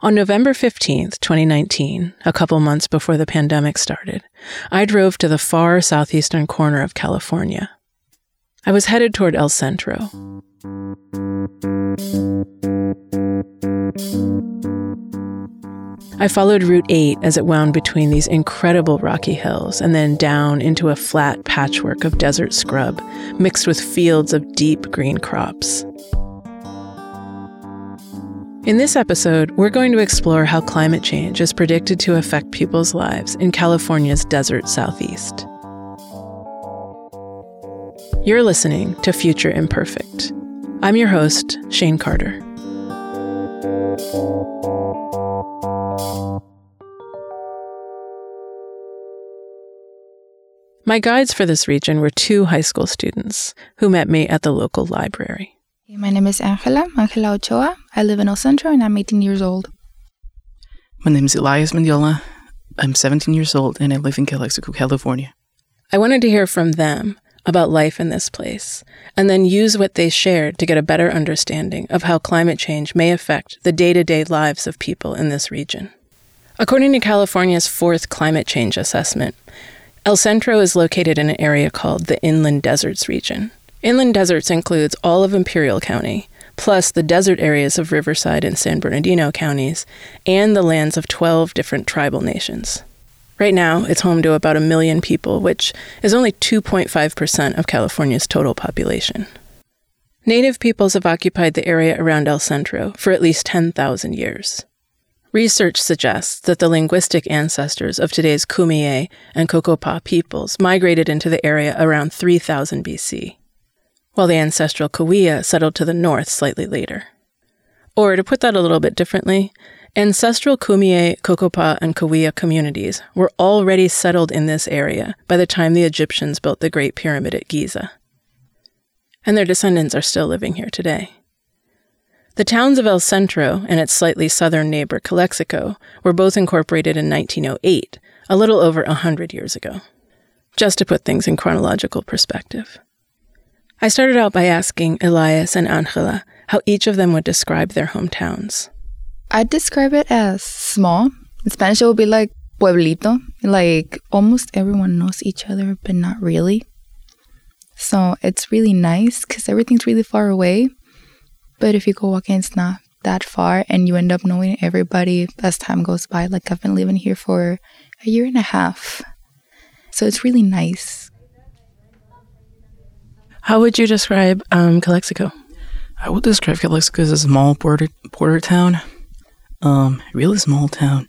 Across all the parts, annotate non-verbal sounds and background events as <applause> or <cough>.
On November 15th, 2019, a couple months before the pandemic started, I drove to the far southeastern corner of California. I was headed toward El Centro. I followed Route 8 as it wound between these incredible rocky hills and then down into a flat patchwork of desert scrub mixed with fields of deep green crops. In this episode, we're going to explore how climate change is predicted to affect people's lives in California's desert southeast. You're listening to Future Imperfect. I'm your host, Shane Carter. My guides for this region were two high school students who met me at the local library. My name is Angela, Angela Ochoa. I live in El Centro and I'm 18 years old. My name is Elias Mendiola. I'm 17 years old and I live in Calexico, California. I wanted to hear from them about life in this place and then use what they shared to get a better understanding of how climate change may affect the day to day lives of people in this region. According to California's fourth climate change assessment, El Centro is located in an area called the Inland Deserts region. Inland deserts includes all of Imperial County, plus the desert areas of Riverside and San Bernardino counties, and the lands of 12 different tribal nations. Right now, it's home to about a million people, which is only 2.5% of California's total population. Native peoples have occupied the area around El Centro for at least 10,000 years. Research suggests that the linguistic ancestors of today's Kumeyaay and Cocopah peoples migrated into the area around 3000 BC while the ancestral Cahuilla settled to the north slightly later. Or, to put that a little bit differently, ancestral Kumeyaay, Cocopah, and Cahuilla communities were already settled in this area by the time the Egyptians built the Great Pyramid at Giza. And their descendants are still living here today. The towns of El Centro and its slightly southern neighbor Calexico were both incorporated in 1908, a little over a hundred years ago. Just to put things in chronological perspective. I started out by asking Elias and Angela how each of them would describe their hometowns. I'd describe it as small. In Spanish, it would be like pueblito. Like almost everyone knows each other, but not really. So it's really nice because everything's really far away. But if you go walking, it's not that far, and you end up knowing everybody as time goes by. Like I've been living here for a year and a half. So it's really nice. How would you describe um, Calexico? I would describe Calexico as a small border border town, um, really small town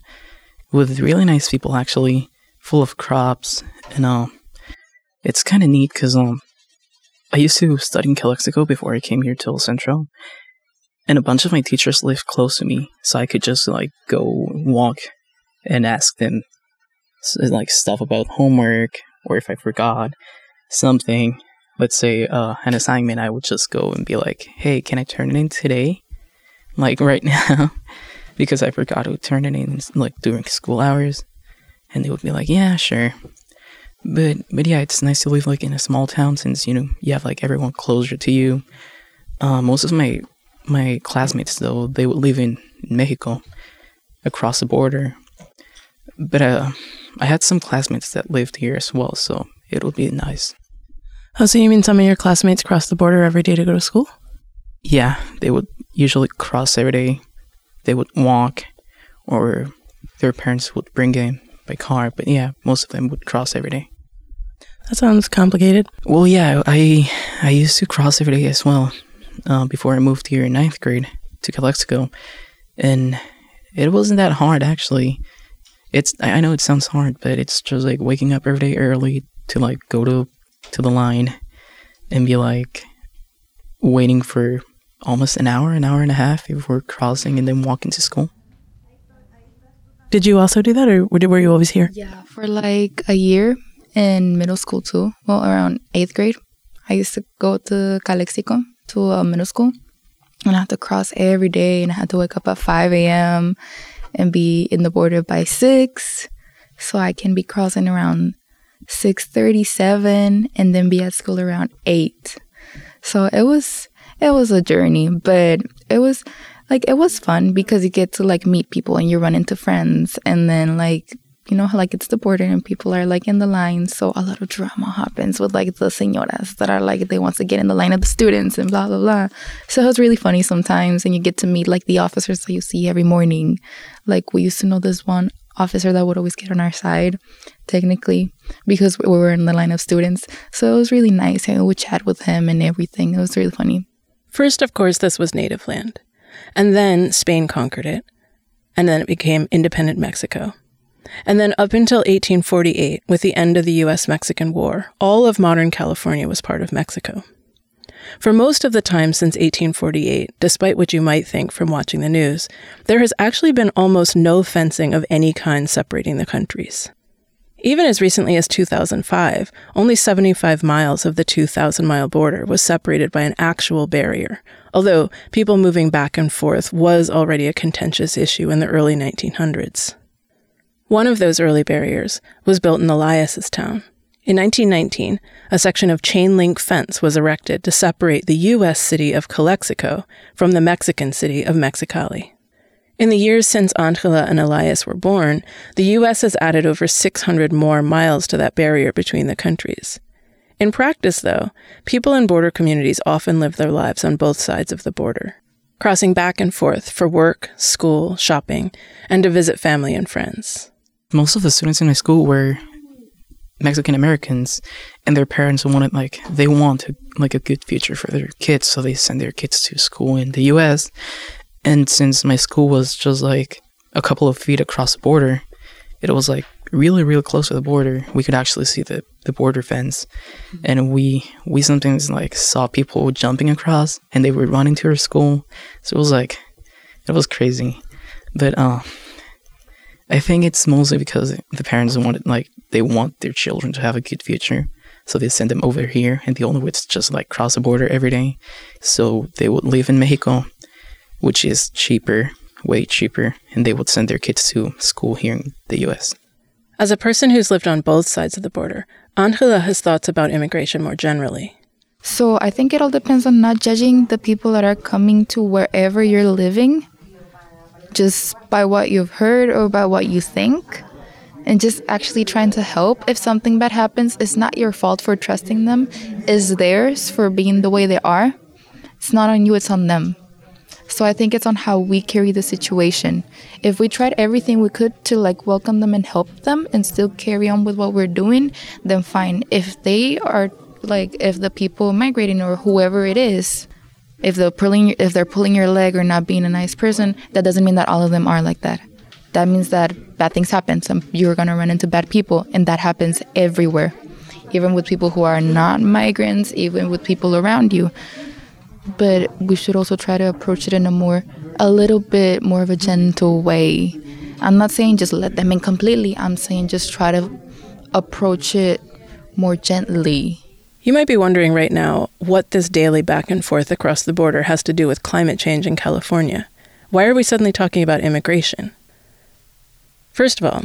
with really nice people actually, full of crops, and um, it's kind of neat because um, I used to study in Calexico before I came here to El Centro, and a bunch of my teachers lived close to me, so I could just like go walk and ask them like stuff about homework or if I forgot something let's say uh, an assignment, I would just go and be like, "Hey, can I turn it in today?" Like right <laughs> now, because I forgot to turn it in like during school hours, and they would be like, "Yeah, sure." But but yeah, it's nice to live like in a small town since you know you have like everyone closer to you. Uh, most of my my classmates though they would live in Mexico, across the border. But uh, I had some classmates that lived here as well, so it would be nice. Oh, so you mean some of your classmates cross the border every day to go to school? Yeah, they would usually cross every day. They would walk, or their parents would bring them by car. But yeah, most of them would cross every day. That sounds complicated. Well, yeah, I I used to cross every day as well uh, before I moved here in ninth grade to Calexico, and it wasn't that hard actually. It's I know it sounds hard, but it's just like waking up every day early to like go to to the line and be like waiting for almost an hour, an hour and a half before crossing and then walking to school. Did you also do that or were you always here? Yeah, for like a year in middle school too. Well, around eighth grade. I used to go to Calexico to a middle school and I had to cross every day and I had to wake up at 5 a.m. and be in the border by 6 so I can be crossing around 6:37 and then be at school around 8. So it was it was a journey, but it was like it was fun because you get to like meet people and you run into friends and then like you know like it's the border and people are like in the line. So a lot of drama happens with like the señoras that are like they want to get in the line of the students and blah blah blah. So it was really funny sometimes and you get to meet like the officers that you see every morning. Like we used to know this one officer that would always get on our side technically because we were in the line of students so it was really nice we would chat with him and everything it was really funny First, of course, this was native land. And then Spain conquered it. And then it became independent Mexico. And then up until 1848, with the end of the US Mexican War, all of modern California was part of Mexico. For most of the time since 1848, despite what you might think from watching the news, there has actually been almost no fencing of any kind separating the countries. Even as recently as 2005, only 75 miles of the 2,000 mile border was separated by an actual barrier, although people moving back and forth was already a contentious issue in the early 1900s. One of those early barriers was built in Elias's town. In 1919, a section of chain link fence was erected to separate the U.S. city of Calexico from the Mexican city of Mexicali. In the years since Angela and Elias were born, the U.S. has added over 600 more miles to that barrier between the countries. In practice, though, people in border communities often live their lives on both sides of the border, crossing back and forth for work, school, shopping, and to visit family and friends. Most of the students in my school were Mexican Americans, and their parents wanted like they want like a good future for their kids, so they send their kids to school in the U.S. And since my school was just like a couple of feet across the border, it was like really, really close to the border. We could actually see the, the border fence. And we we sometimes like saw people jumping across and they were running to our school. So it was like it was crazy. But uh I think it's mostly because the parents wanted like they want their children to have a good future. So they send them over here and the only way to just like cross the border every day. So they would live in Mexico which is cheaper, way cheaper, and they would send their kids to school here in the US. As a person who's lived on both sides of the border, Angela has thoughts about immigration more generally. So I think it all depends on not judging the people that are coming to wherever you're living just by what you've heard or by what you think and just actually trying to help. If something bad happens, it's not your fault for trusting them, it's theirs for being the way they are. It's not on you, it's on them. So I think it's on how we carry the situation. If we tried everything we could to like welcome them and help them and still carry on with what we're doing, then fine. If they are like if the people migrating or whoever it is, if they're pulling if they're pulling your leg or not being a nice person, that doesn't mean that all of them are like that. That means that bad things happen. Some you're gonna run into bad people, and that happens everywhere, even with people who are not migrants, even with people around you. But we should also try to approach it in a more a little bit more of a gentle way. I'm not saying just let them in completely. I'm saying just try to approach it more gently you might be wondering right now what this daily back and forth across the border has to do with climate change in california why are we suddenly talking about immigration first of all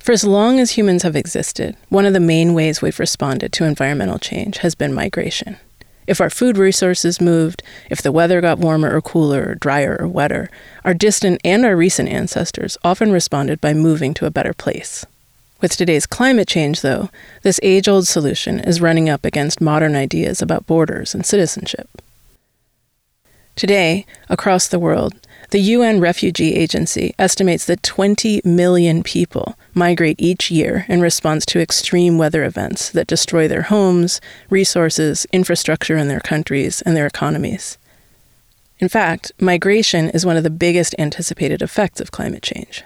for as long as humans have existed, one of the main ways we've responded to environmental change has been migration. If our food resources moved, if the weather got warmer or cooler or drier or wetter, our distant and our recent ancestors often responded by moving to a better place. With today's climate change, though, this age old solution is running up against modern ideas about borders and citizenship. Today, across the world, the UN Refugee Agency estimates that 20 million people migrate each year in response to extreme weather events that destroy their homes, resources, infrastructure in their countries, and their economies. In fact, migration is one of the biggest anticipated effects of climate change.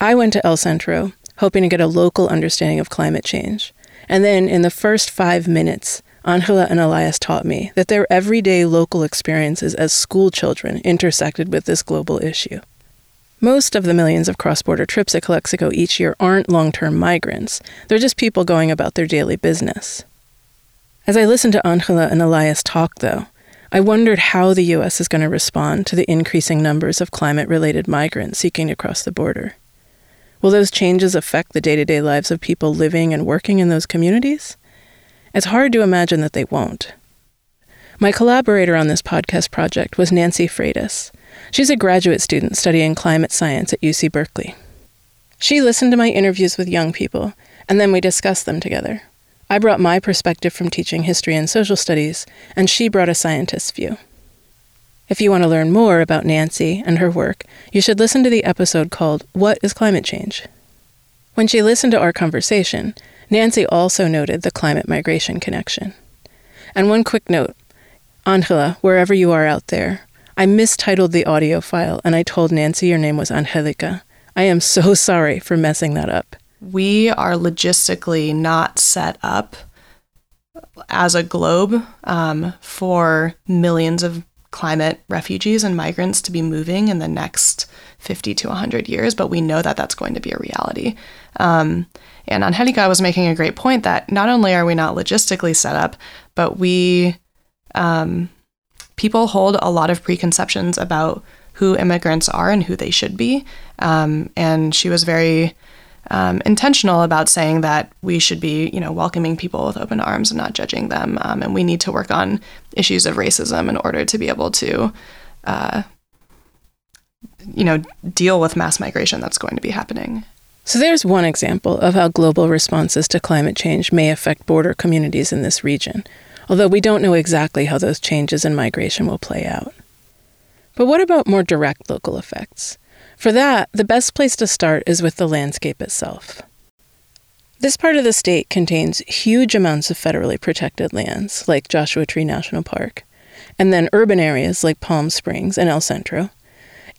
I went to El Centro hoping to get a local understanding of climate change, and then in the first five minutes, Angela and Elias taught me that their everyday local experiences as school children intersected with this global issue. Most of the millions of cross border trips at Calexico each year aren't long term migrants, they're just people going about their daily business. As I listened to Angela and Elias talk, though, I wondered how the U.S. is going to respond to the increasing numbers of climate related migrants seeking to cross the border. Will those changes affect the day to day lives of people living and working in those communities? It's hard to imagine that they won't. My collaborator on this podcast project was Nancy Freitas, She's a graduate student studying climate science at UC Berkeley. She listened to my interviews with young people, and then we discussed them together. I brought my perspective from teaching history and social studies, and she brought a scientist's view. If you want to learn more about Nancy and her work, you should listen to the episode called What is Climate Change? When she listened to our conversation, Nancy also noted the climate migration connection. And one quick note Angela, wherever you are out there, I mistitled the audio file and I told Nancy your name was Angelica. I am so <laughs> sorry for messing that up. We are logistically not set up as a globe um, for millions of climate refugees and migrants to be moving in the next 50 to 100 years, but we know that that's going to be a reality. Um, and Angelica was making a great point that not only are we not logistically set up, but we, um, people hold a lot of preconceptions about who immigrants are and who they should be. Um, and she was very um, intentional about saying that we should be, you know, welcoming people with open arms and not judging them. Um, and we need to work on issues of racism in order to be able to, uh, you know, deal with mass migration that's going to be happening. So there's one example of how global responses to climate change may affect border communities in this region, although we don't know exactly how those changes in migration will play out. But what about more direct local effects? For that, the best place to start is with the landscape itself. This part of the state contains huge amounts of federally protected lands, like Joshua Tree National Park, and then urban areas like Palm Springs and El Centro,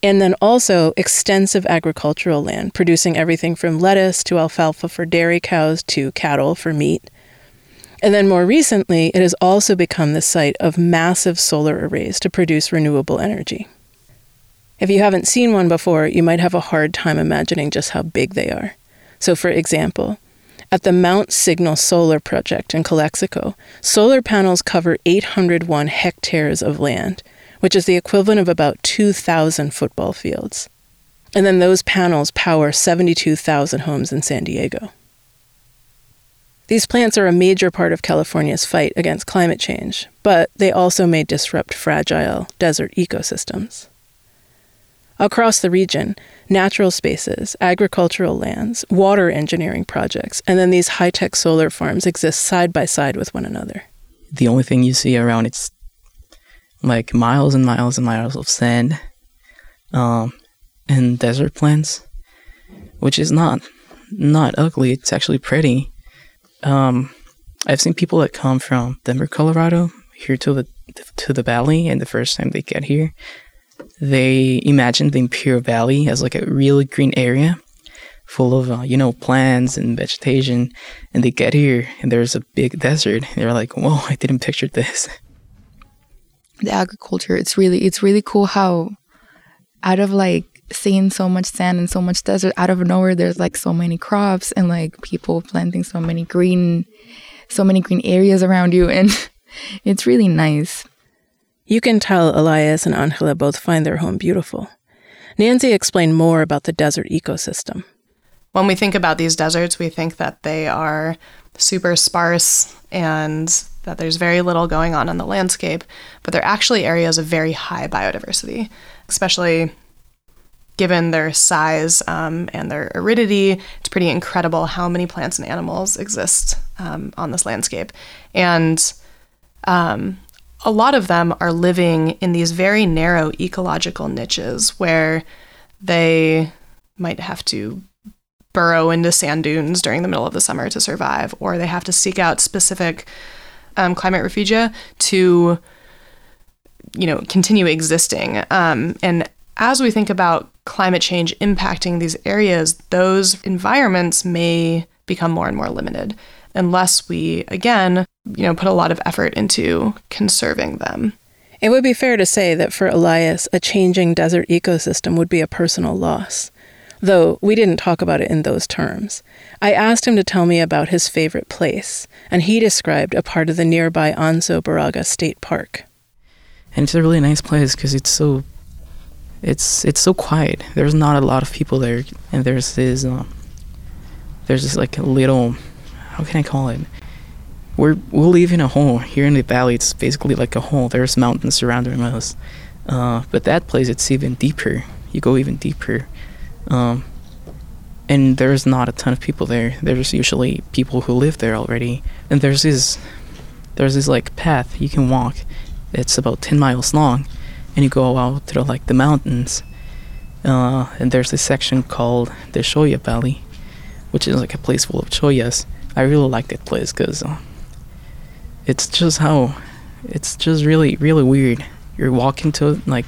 and then also extensive agricultural land, producing everything from lettuce to alfalfa for dairy cows to cattle for meat. And then more recently, it has also become the site of massive solar arrays to produce renewable energy. If you haven't seen one before, you might have a hard time imagining just how big they are. So, for example, at the Mount Signal Solar Project in Calexico, solar panels cover 801 hectares of land, which is the equivalent of about 2,000 football fields. And then those panels power 72,000 homes in San Diego. These plants are a major part of California's fight against climate change, but they also may disrupt fragile desert ecosystems. Across the region, natural spaces, agricultural lands, water engineering projects, and then these high tech solar farms exist side by side with one another. The only thing you see around it's like miles and miles and miles of sand um, and desert plants, which is not not ugly. It's actually pretty. Um, I've seen people that come from Denver, Colorado, here to the to the valley, and the first time they get here, they imagined the Imperial Valley as like a really green area full of, uh, you know, plants and vegetation. And they get here and there's a big desert. They're like, whoa, I didn't picture this. The agriculture, it's really, it's really cool how out of like seeing so much sand and so much desert, out of nowhere, there's like so many crops and like people planting so many green, so many green areas around you. And <laughs> it's really nice. You can tell Elias and Angela both find their home beautiful. Nancy explained more about the desert ecosystem. When we think about these deserts, we think that they are super sparse and that there's very little going on in the landscape, but they're actually areas of very high biodiversity, especially given their size um, and their aridity. It's pretty incredible how many plants and animals exist um, on this landscape. And um, a lot of them are living in these very narrow ecological niches where they might have to burrow into sand dunes during the middle of the summer to survive, or they have to seek out specific um, climate refugia to, you know, continue existing. Um, and as we think about climate change impacting these areas, those environments may become more and more limited unless we, again, you know, put a lot of effort into conserving them. It would be fair to say that for Elias, a changing desert ecosystem would be a personal loss. Though we didn't talk about it in those terms. I asked him to tell me about his favorite place, and he described a part of the nearby Anza-Borrego State Park. And it's a really nice place because it's so it's it's so quiet. There's not a lot of people there, and there's this um, there's this like a little how can I call it? We're we live in a hole here in the valley. It's basically like a hole. There's mountains surrounding us, Uh, but that place, it's even deeper. You go even deeper. Um, and there's not a ton of people there. There's usually people who live there already. And there's this, there's this like path you can walk. It's about 10 miles long. And you go out to like the mountains. Uh, and there's this section called the Cholla Valley, which is like a place full of chollas. I really like that place because uh, it's just how it's just really really weird. You're walking to like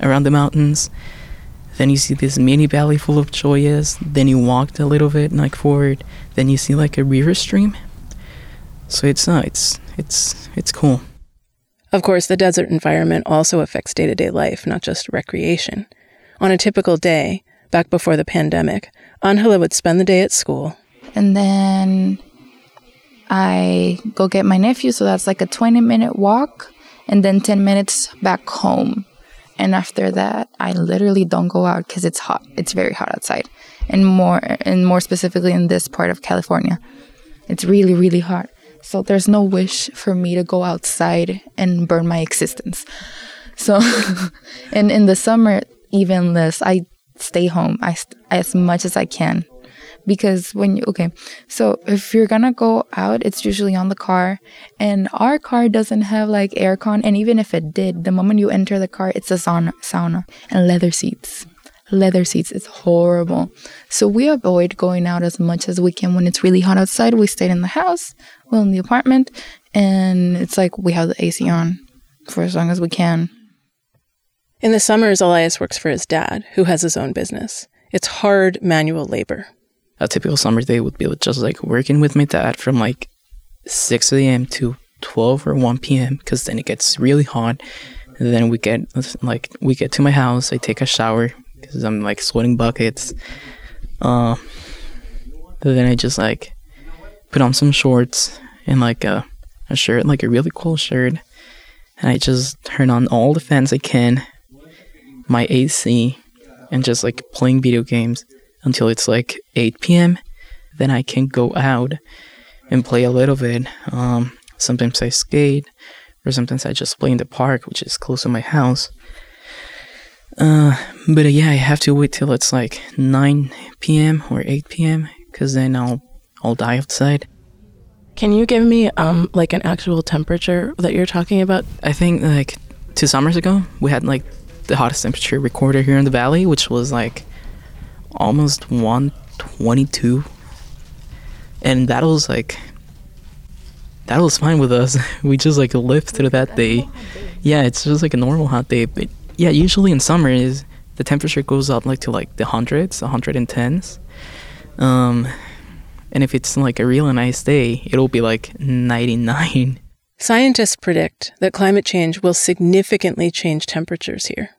around the mountains, then you see this mini valley full of chollas. Then you walk a little bit like forward, then you see like a river stream. So it's uh, it's it's it's cool. Of course, the desert environment also affects day to day life, not just recreation. On a typical day, back before the pandemic, Angela would spend the day at school. And then I go get my nephew, so that's like a 20 minute walk, and then 10 minutes back home. And after that, I literally don't go out because it's hot. It's very hot outside, and more and more specifically in this part of California, it's really really hot. So there's no wish for me to go outside and burn my existence. So, <laughs> and in the summer, even less. I stay home I st- as much as I can because when you okay so if you're gonna go out it's usually on the car and our car doesn't have like aircon and even if it did the moment you enter the car it's a sauna sauna and leather seats leather seats it's horrible so we avoid going out as much as we can when it's really hot outside we stayed in the house well in the apartment and it's like we have the ac on for as long as we can in the summers, Elias works for his dad, who has his own business. It's hard manual labor. A typical summer day would be just like working with my dad from like 6 a.m. to 12 or 1 p.m. because then it gets really hot. And then we get like we get to my house. I take a shower because I'm like sweating buckets. Uh, then I just like put on some shorts and like a, a shirt, like a really cool shirt, and I just turn on all the fans I can my AC and just like playing video games until it's like 8 p.m. Then I can go out and play a little bit. Um, sometimes I skate, or sometimes I just play in the park, which is close to my house. Uh, but uh, yeah, I have to wait till it's like 9 p.m. or 8 p.m. because then I'll I'll die outside. Can you give me um like an actual temperature that you're talking about? I think like two summers ago we had like the hottest temperature recorded here in the valley, which was like almost 122. And that was like that was fine with us. <laughs> we just like lived through that day. Yeah, it's just like a normal hot day. But yeah, usually in summer is the temperature goes up like to like the hundreds, 110s. Um, and if it's like a really nice day, it'll be like 99. Scientists predict that climate change will significantly change temperatures here.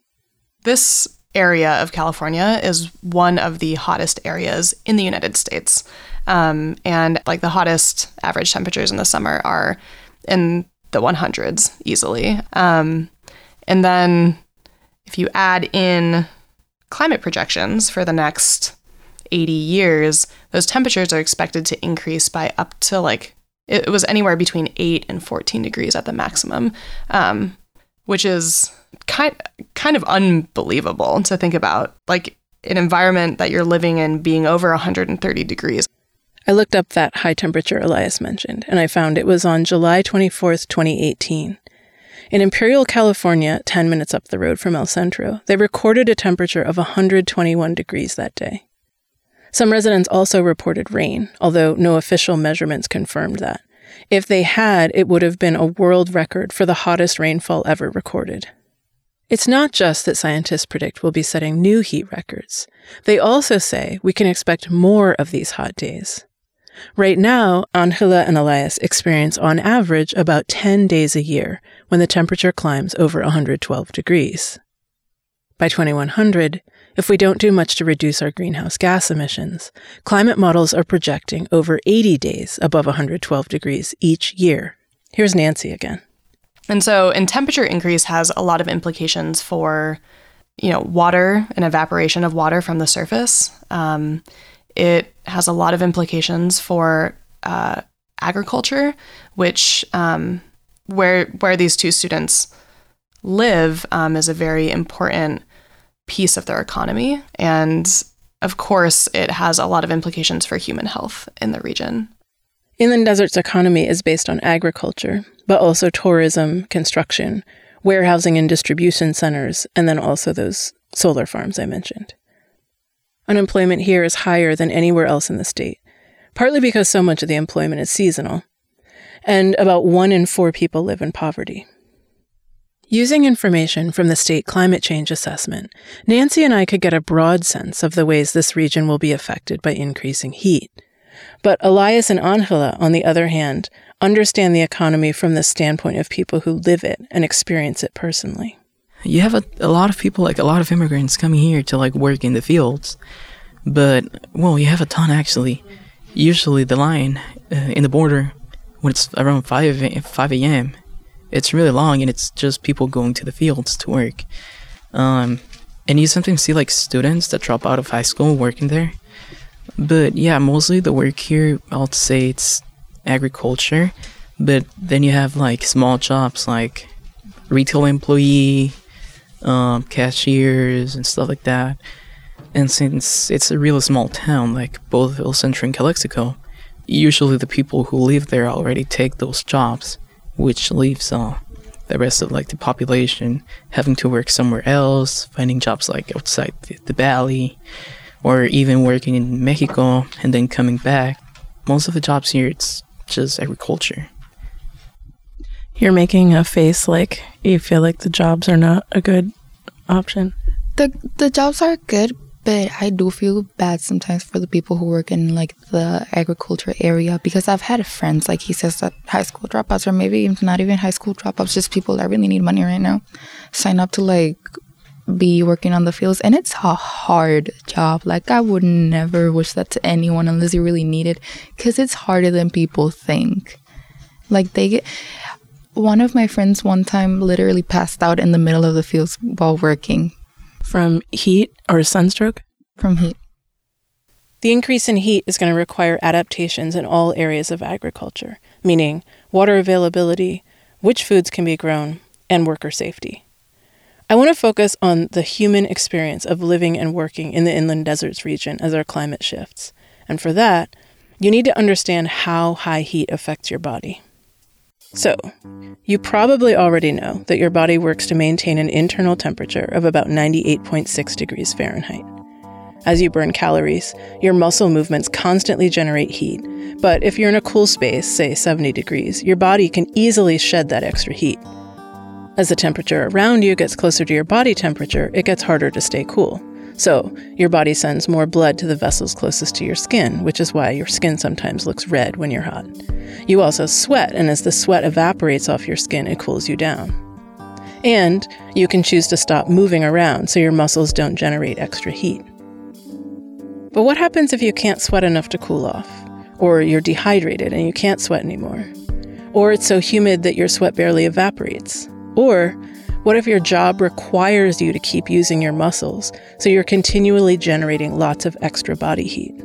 This area of California is one of the hottest areas in the United States. Um, and like the hottest average temperatures in the summer are in the 100s easily. Um, and then if you add in climate projections for the next 80 years, those temperatures are expected to increase by up to like it was anywhere between 8 and 14 degrees at the maximum, um, which is kind kind of unbelievable to think about. Like an environment that you're living in being over 130 degrees. I looked up that high temperature Elias mentioned, and I found it was on July 24th, 2018. In Imperial, California, 10 minutes up the road from El Centro, they recorded a temperature of 121 degrees that day. Some residents also reported rain, although no official measurements confirmed that. If they had, it would have been a world record for the hottest rainfall ever recorded. It's not just that scientists predict we'll be setting new heat records. They also say we can expect more of these hot days. Right now, Angela and Elias experience on average about 10 days a year when the temperature climbs over 112 degrees. By 2100, if we don't do much to reduce our greenhouse gas emissions, climate models are projecting over 80 days above 112 degrees each year. Here's Nancy again. And so, and temperature increase has a lot of implications for, you know, water and evaporation of water from the surface. Um, it has a lot of implications for uh, agriculture, which um, where where these two students live um, is a very important piece of their economy. And of course, it has a lot of implications for human health in the region. Inland Desert's economy is based on agriculture, but also tourism, construction, warehousing and distribution centers, and then also those solar farms I mentioned. Unemployment here is higher than anywhere else in the state, partly because so much of the employment is seasonal, and about one in four people live in poverty. Using information from the state climate change assessment, Nancy and I could get a broad sense of the ways this region will be affected by increasing heat. But Elias and Angela, on the other hand, understand the economy from the standpoint of people who live it and experience it personally. You have a, a lot of people, like a lot of immigrants coming here to like work in the fields. But, well, you have a ton actually. Usually the line uh, in the border, when it's around 5, 5 a.m., it's really long and it's just people going to the fields to work. Um, and you sometimes see like students that drop out of high school working there. But yeah, mostly the work here, I'll say it's agriculture. But then you have like small jobs like retail employee, um, cashiers, and stuff like that. And since it's a really small town, like both El Centro and Calexico, usually the people who live there already take those jobs which leaves uh, the rest of like the population having to work somewhere else, finding jobs like outside the, the valley, or even working in Mexico and then coming back. Most of the jobs here, it's just agriculture. You're making a face like you feel like the jobs are not a good option. The the jobs are good, but I do feel bad sometimes for the people who work in like the agriculture area because I've had friends, like he says, that high school dropouts or maybe not even high school dropouts, just people that really need money right now, sign up to like be working on the fields. And it's a hard job. Like I would never wish that to anyone unless you really need it because it's harder than people think. Like they get. One of my friends one time literally passed out in the middle of the fields while working from heat or sunstroke? From heat. The increase in heat is going to require adaptations in all areas of agriculture, meaning water availability, which foods can be grown, and worker safety. I want to focus on the human experience of living and working in the inland deserts region as our climate shifts. And for that, you need to understand how high heat affects your body. So, you probably already know that your body works to maintain an internal temperature of about 98.6 degrees Fahrenheit. As you burn calories, your muscle movements constantly generate heat, but if you're in a cool space, say 70 degrees, your body can easily shed that extra heat. As the temperature around you gets closer to your body temperature, it gets harder to stay cool. So, your body sends more blood to the vessels closest to your skin, which is why your skin sometimes looks red when you're hot. You also sweat, and as the sweat evaporates off your skin, it cools you down. And you can choose to stop moving around so your muscles don't generate extra heat. But what happens if you can't sweat enough to cool off? Or you're dehydrated and you can't sweat anymore? Or it's so humid that your sweat barely evaporates? Or what if your job requires you to keep using your muscles, so you're continually generating lots of extra body heat?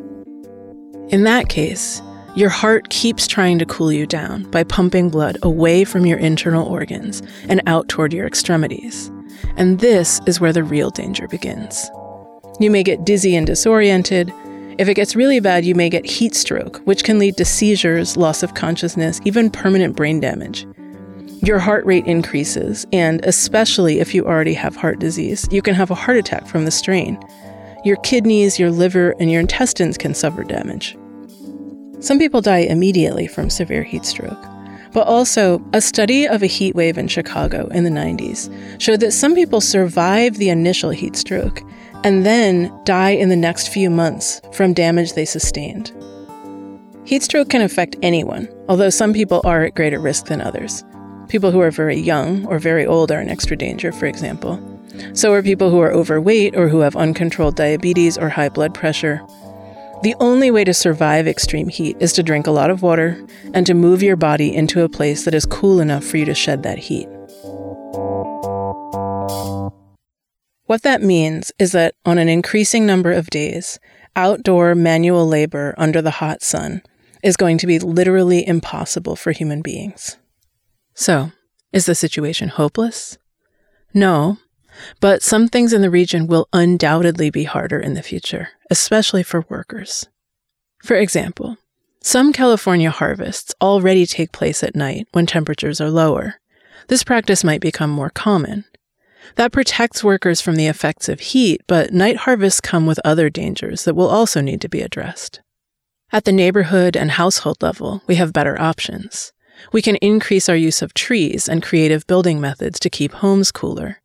In that case, your heart keeps trying to cool you down by pumping blood away from your internal organs and out toward your extremities. And this is where the real danger begins. You may get dizzy and disoriented. If it gets really bad, you may get heat stroke, which can lead to seizures, loss of consciousness, even permanent brain damage your heart rate increases, and especially if you already have heart disease, you can have a heart attack from the strain. Your kidneys, your liver, and your intestines can suffer damage. Some people die immediately from severe heat stroke. But also, a study of a heat wave in Chicago in the 90s showed that some people survive the initial heat stroke and then die in the next few months from damage they sustained. Heat stroke can affect anyone, although some people are at greater risk than others. People who are very young or very old are in extra danger, for example. So are people who are overweight or who have uncontrolled diabetes or high blood pressure. The only way to survive extreme heat is to drink a lot of water and to move your body into a place that is cool enough for you to shed that heat. What that means is that on an increasing number of days, outdoor manual labor under the hot sun is going to be literally impossible for human beings. So, is the situation hopeless? No, but some things in the region will undoubtedly be harder in the future, especially for workers. For example, some California harvests already take place at night when temperatures are lower. This practice might become more common. That protects workers from the effects of heat, but night harvests come with other dangers that will also need to be addressed. At the neighborhood and household level, we have better options. We can increase our use of trees and creative building methods to keep homes cooler.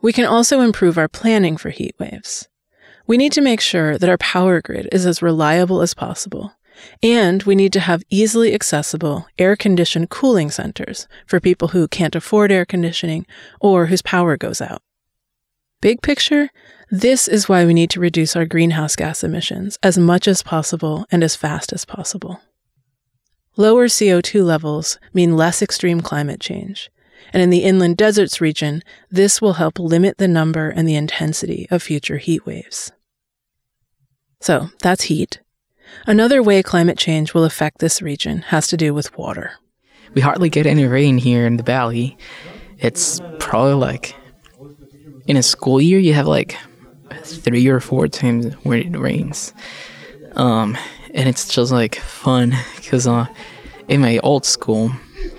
We can also improve our planning for heat waves. We need to make sure that our power grid is as reliable as possible. And we need to have easily accessible air conditioned cooling centers for people who can't afford air conditioning or whose power goes out. Big picture, this is why we need to reduce our greenhouse gas emissions as much as possible and as fast as possible. Lower CO2 levels mean less extreme climate change, and in the inland deserts region, this will help limit the number and the intensity of future heat waves. So, that's heat. Another way climate change will affect this region has to do with water. We hardly get any rain here in the valley. It's probably like in a school year, you have like three or four times when it rains. Um, and it's just like fun because uh, in my old school,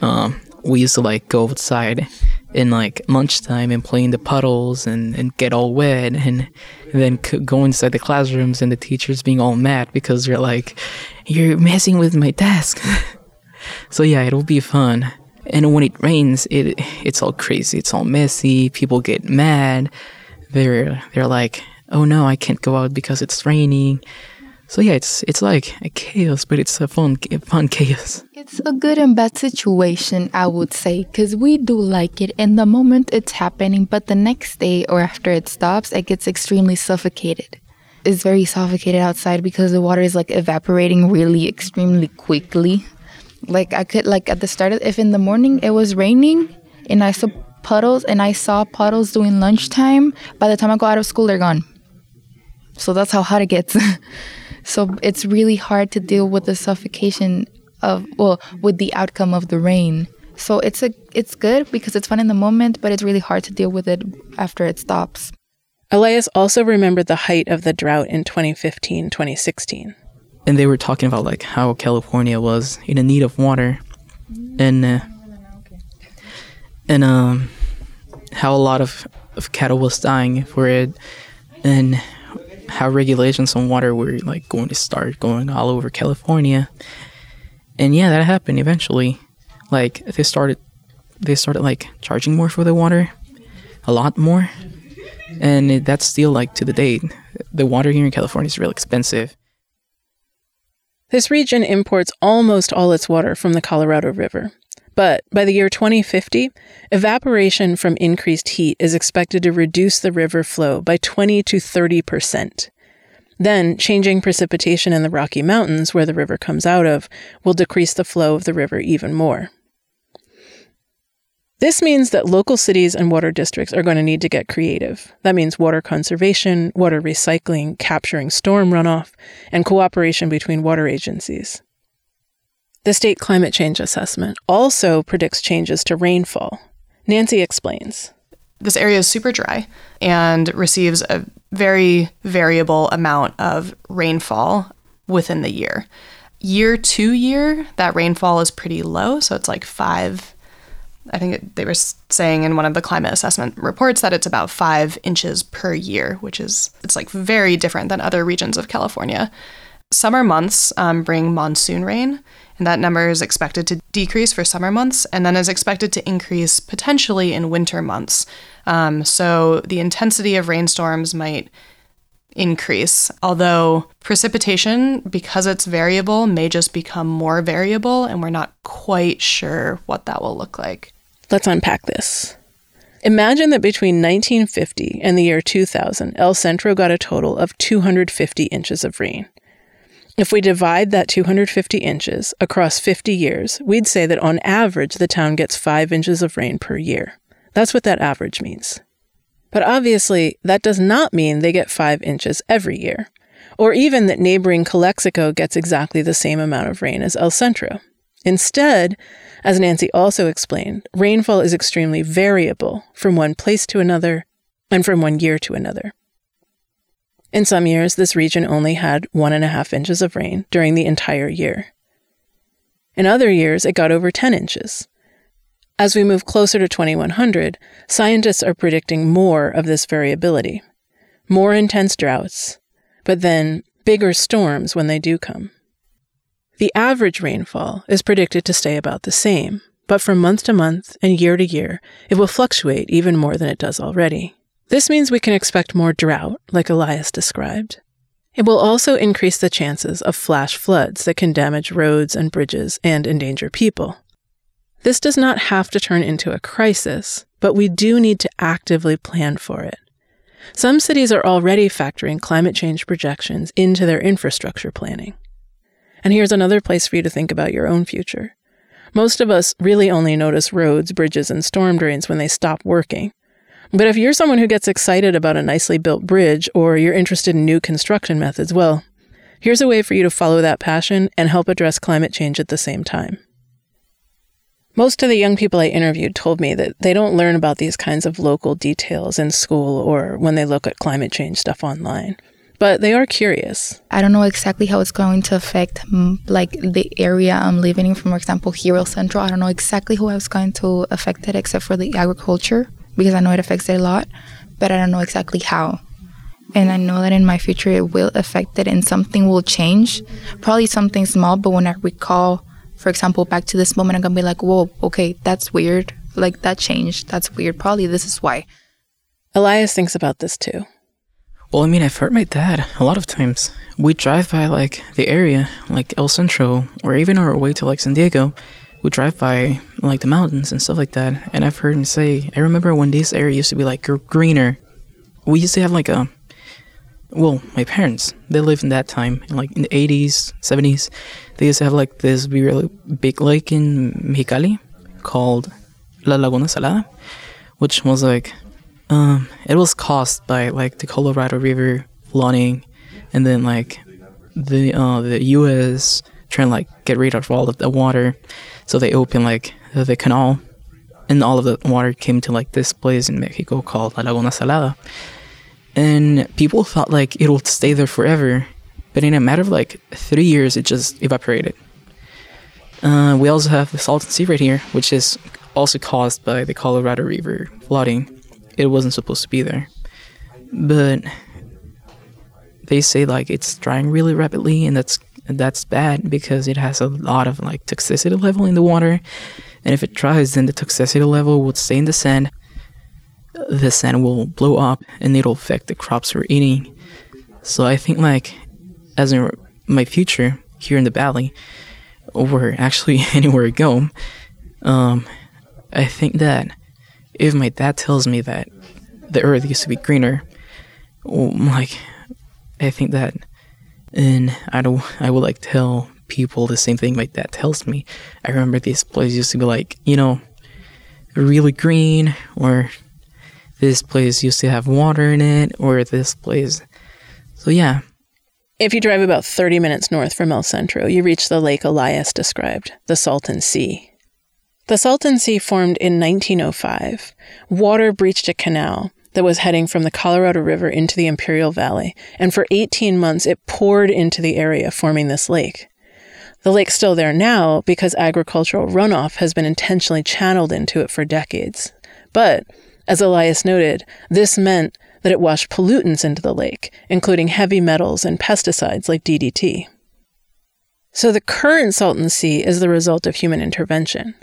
um, we used to like go outside in like lunchtime and play in the puddles and, and get all wet and, then c- go inside the classrooms and the teachers being all mad because they're like, you're messing with my desk. <laughs> so yeah, it'll be fun. And when it rains, it it's all crazy. It's all messy. People get mad. They're they're like, oh no, I can't go out because it's raining. So yeah, it's it's like a chaos, but it's a fun fun chaos. It's a good and bad situation, I would say, because we do like it in the moment it's happening, but the next day or after it stops, it gets extremely suffocated. It's very suffocated outside because the water is like evaporating really extremely quickly. Like I could like at the start of if in the morning it was raining and I saw puddles and I saw puddles during lunchtime, by the time I go out of school they're gone. So that's how hot it gets. <laughs> So it's really hard to deal with the suffocation of well with the outcome of the rain. So it's a it's good because it's fun in the moment, but it's really hard to deal with it after it stops. Elias also remembered the height of the drought in 2015, 2016. And they were talking about like how California was in a need of water and uh, and um how a lot of, of cattle was dying for it and how regulations on water were like going to start going all over California. And yeah, that happened eventually. Like they started they started like charging more for the water, a lot more. And it, that's still like to the date. The water here in California is real expensive. This region imports almost all its water from the Colorado River. But by the year 2050, evaporation from increased heat is expected to reduce the river flow by 20 to 30 percent. Then, changing precipitation in the Rocky Mountains, where the river comes out of, will decrease the flow of the river even more. This means that local cities and water districts are going to need to get creative. That means water conservation, water recycling, capturing storm runoff, and cooperation between water agencies. The State Climate Change Assessment also predicts changes to rainfall. Nancy explains. This area is super dry and receives a very variable amount of rainfall within the year. Year to year, that rainfall is pretty low. So it's like five, I think they were saying in one of the climate assessment reports that it's about five inches per year, which is, it's like very different than other regions of California. Summer months um, bring monsoon rain, and that number is expected to decrease for summer months and then is expected to increase potentially in winter months. Um, so the intensity of rainstorms might increase, although precipitation, because it's variable, may just become more variable, and we're not quite sure what that will look like. Let's unpack this. Imagine that between 1950 and the year 2000, El Centro got a total of 250 inches of rain. If we divide that 250 inches across 50 years, we'd say that on average the town gets 5 inches of rain per year. That's what that average means. But obviously, that does not mean they get 5 inches every year, or even that neighboring Calexico gets exactly the same amount of rain as El Centro. Instead, As Nancy also explained, rainfall is extremely variable from one place to another and from one year to another. In some years, this region only had one and a half inches of rain during the entire year. In other years, it got over 10 inches. As we move closer to 2100, scientists are predicting more of this variability, more intense droughts, but then bigger storms when they do come. The average rainfall is predicted to stay about the same, but from month to month and year to year, it will fluctuate even more than it does already. This means we can expect more drought, like Elias described. It will also increase the chances of flash floods that can damage roads and bridges and endanger people. This does not have to turn into a crisis, but we do need to actively plan for it. Some cities are already factoring climate change projections into their infrastructure planning. And here's another place for you to think about your own future. Most of us really only notice roads, bridges, and storm drains when they stop working. But if you're someone who gets excited about a nicely built bridge or you're interested in new construction methods, well, here's a way for you to follow that passion and help address climate change at the same time. Most of the young people I interviewed told me that they don't learn about these kinds of local details in school or when they look at climate change stuff online but they are curious. I don't know exactly how it's going to affect mm, like the area I'm living in. For example, Hero Central. I don't know exactly how it's going to affect it, except for the agriculture because I know it affects it a lot, but I don't know exactly how. And I know that in my future it will affect it, and something will change. Probably something small, but when I recall, for example, back to this moment, I'm gonna be like, "Whoa, okay, that's weird. Like that changed. That's weird. Probably this is why." Elias thinks about this too. Well, I mean, I've heard my dad a lot of times. We drive by like the area, like El Centro, or even on our way to like San Diego. We drive by like the mountains and stuff like that. And I've heard him say, I remember when this area used to be like greener. We used to have like a, well, my parents, they lived in that time, like in the 80s, 70s. They used to have like this really big lake in Mexicali called La Laguna Salada, which was like um, it was caused by like the Colorado River flooding, and then like the uh, the U.S. trying to like get rid of all of the water, so they opened like the canal, and all of the water came to like this place in Mexico called La Laguna Salada, and people thought like it would stay there forever, but in a matter of like three years, it just evaporated. Uh, we also have the Salton Sea right here, which is also caused by the Colorado River flooding it wasn't supposed to be there. But they say like it's drying really rapidly and that's that's bad because it has a lot of like toxicity level in the water. And if it dries then the toxicity level would stay in the sand. The sand will blow up and it'll affect the crops we're eating. So I think like as in my future here in the valley or actually <laughs> anywhere I go, um, I think that if my dad tells me that the earth used to be greener, like I think that, and I don't, I would like tell people the same thing my dad tells me. I remember this place used to be like, you know, really green, or this place used to have water in it, or this place. So yeah. If you drive about 30 minutes north from El Centro, you reach the lake Elias described, the Salton Sea. The Salton Sea formed in 1905. Water breached a canal that was heading from the Colorado River into the Imperial Valley, and for 18 months it poured into the area, forming this lake. The lake's still there now because agricultural runoff has been intentionally channeled into it for decades. But, as Elias noted, this meant that it washed pollutants into the lake, including heavy metals and pesticides like DDT. So the current Salton Sea is the result of human intervention.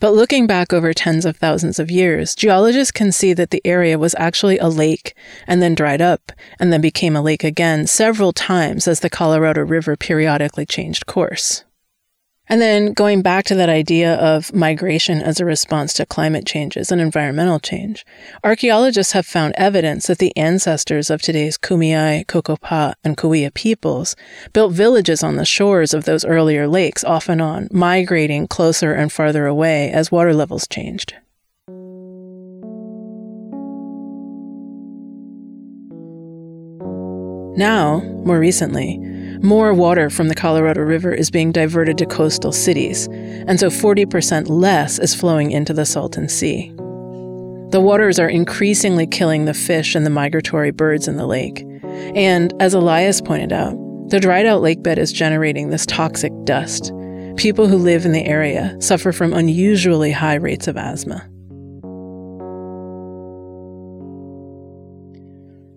But looking back over tens of thousands of years, geologists can see that the area was actually a lake and then dried up and then became a lake again several times as the Colorado River periodically changed course. And then going back to that idea of migration as a response to climate changes and environmental change, archaeologists have found evidence that the ancestors of today's Kumeyaay, Cocopah, and Cahuilla peoples built villages on the shores of those earlier lakes off and on, migrating closer and farther away as water levels changed. Now, more recently, more water from the Colorado River is being diverted to coastal cities, and so 40% less is flowing into the Salton Sea. The waters are increasingly killing the fish and the migratory birds in the lake. And as Elias pointed out, the dried out lake bed is generating this toxic dust. People who live in the area suffer from unusually high rates of asthma.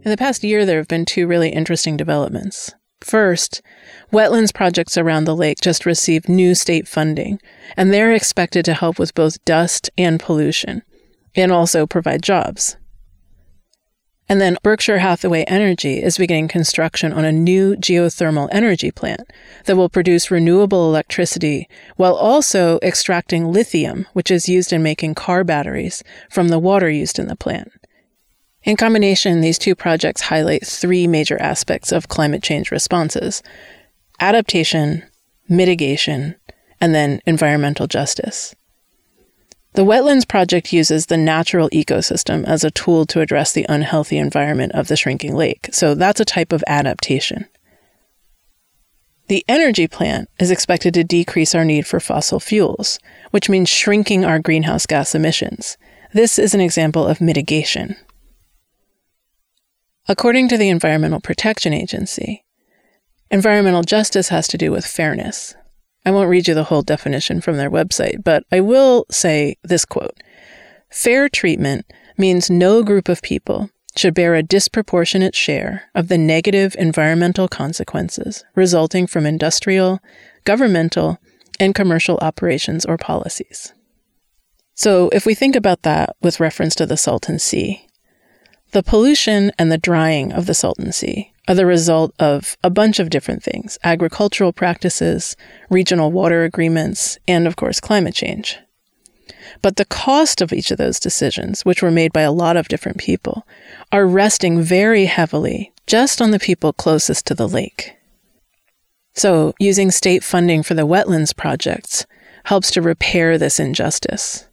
In the past year, there have been two really interesting developments. First, wetlands projects around the lake just received new state funding, and they're expected to help with both dust and pollution, and also provide jobs. And then Berkshire Hathaway Energy is beginning construction on a new geothermal energy plant that will produce renewable electricity while also extracting lithium, which is used in making car batteries, from the water used in the plant. In combination, these two projects highlight three major aspects of climate change responses adaptation, mitigation, and then environmental justice. The Wetlands Project uses the natural ecosystem as a tool to address the unhealthy environment of the shrinking lake, so that's a type of adaptation. The energy plant is expected to decrease our need for fossil fuels, which means shrinking our greenhouse gas emissions. This is an example of mitigation. According to the Environmental Protection Agency, environmental justice has to do with fairness, I won't read you the whole definition from their website, but I will say this quote. Fair treatment means no group of people should bear a disproportionate share of the negative environmental consequences resulting from industrial, governmental, and commercial operations or policies. So, if we think about that with reference to the Salton Sea, the pollution and the drying of the Salton Sea are the result of a bunch of different things agricultural practices, regional water agreements, and of course, climate change. But the cost of each of those decisions, which were made by a lot of different people, are resting very heavily just on the people closest to the lake. So, using state funding for the wetlands projects helps to repair this injustice.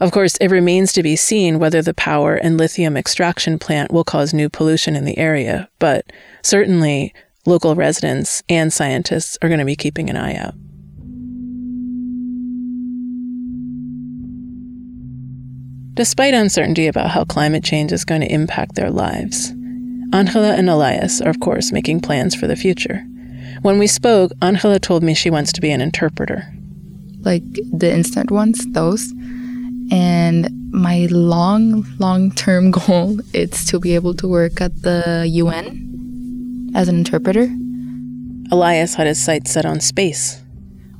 Of course, it remains to be seen whether the power and lithium extraction plant will cause new pollution in the area, but certainly local residents and scientists are going to be keeping an eye out. Despite uncertainty about how climate change is going to impact their lives, Angela and Elias are, of course, making plans for the future. When we spoke, Angela told me she wants to be an interpreter. Like the instant ones, those. And my long, long term <laughs> goal is to be able to work at the UN as an interpreter. Elias had his sights set on space.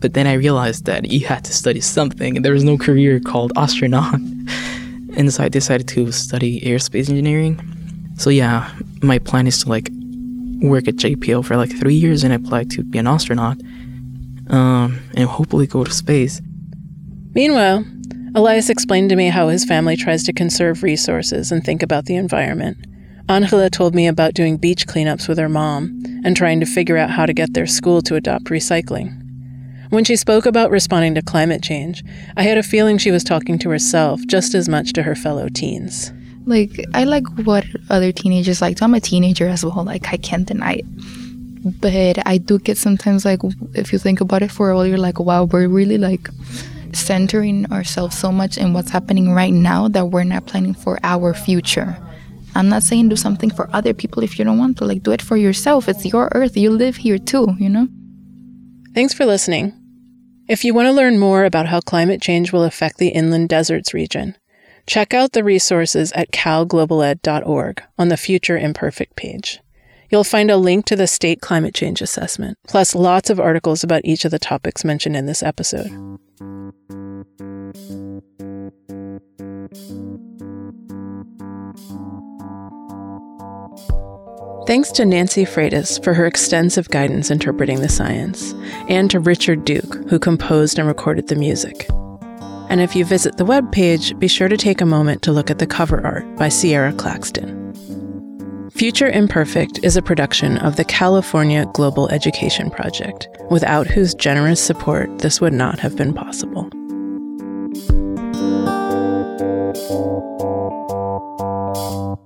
But then I realized that you had to study something, and there was no career called astronaut. <laughs> and so I decided to study aerospace engineering. So yeah, my plan is to like work at JPL for like three years and apply to be an astronaut, um, and hopefully go to space. Meanwhile, Elias explained to me how his family tries to conserve resources and think about the environment. Angela told me about doing beach cleanups with her mom and trying to figure out how to get their school to adopt recycling. When she spoke about responding to climate change, I had a feeling she was talking to herself just as much to her fellow teens. Like, I like what other teenagers like. So I'm a teenager as well. Like, I can't deny it. But I do get sometimes, like, if you think about it for a while, you're like, wow, we're really like centering ourselves so much in what's happening right now that we're not planning for our future. I'm not saying do something for other people if you don't want to. Like, do it for yourself. It's your earth. You live here too, you know? Thanks for listening. If you want to learn more about how climate change will affect the inland deserts region, check out the resources at calglobaled.org on the Future Imperfect page. You'll find a link to the state climate change assessment, plus lots of articles about each of the topics mentioned in this episode. Thanks to Nancy Freitas for her extensive guidance interpreting the science, and to Richard Duke, who composed and recorded the music. And if you visit the webpage, be sure to take a moment to look at the cover art by Sierra Claxton. Future Imperfect is a production of the California Global Education Project, without whose generous support this would not have been possible. Thank you.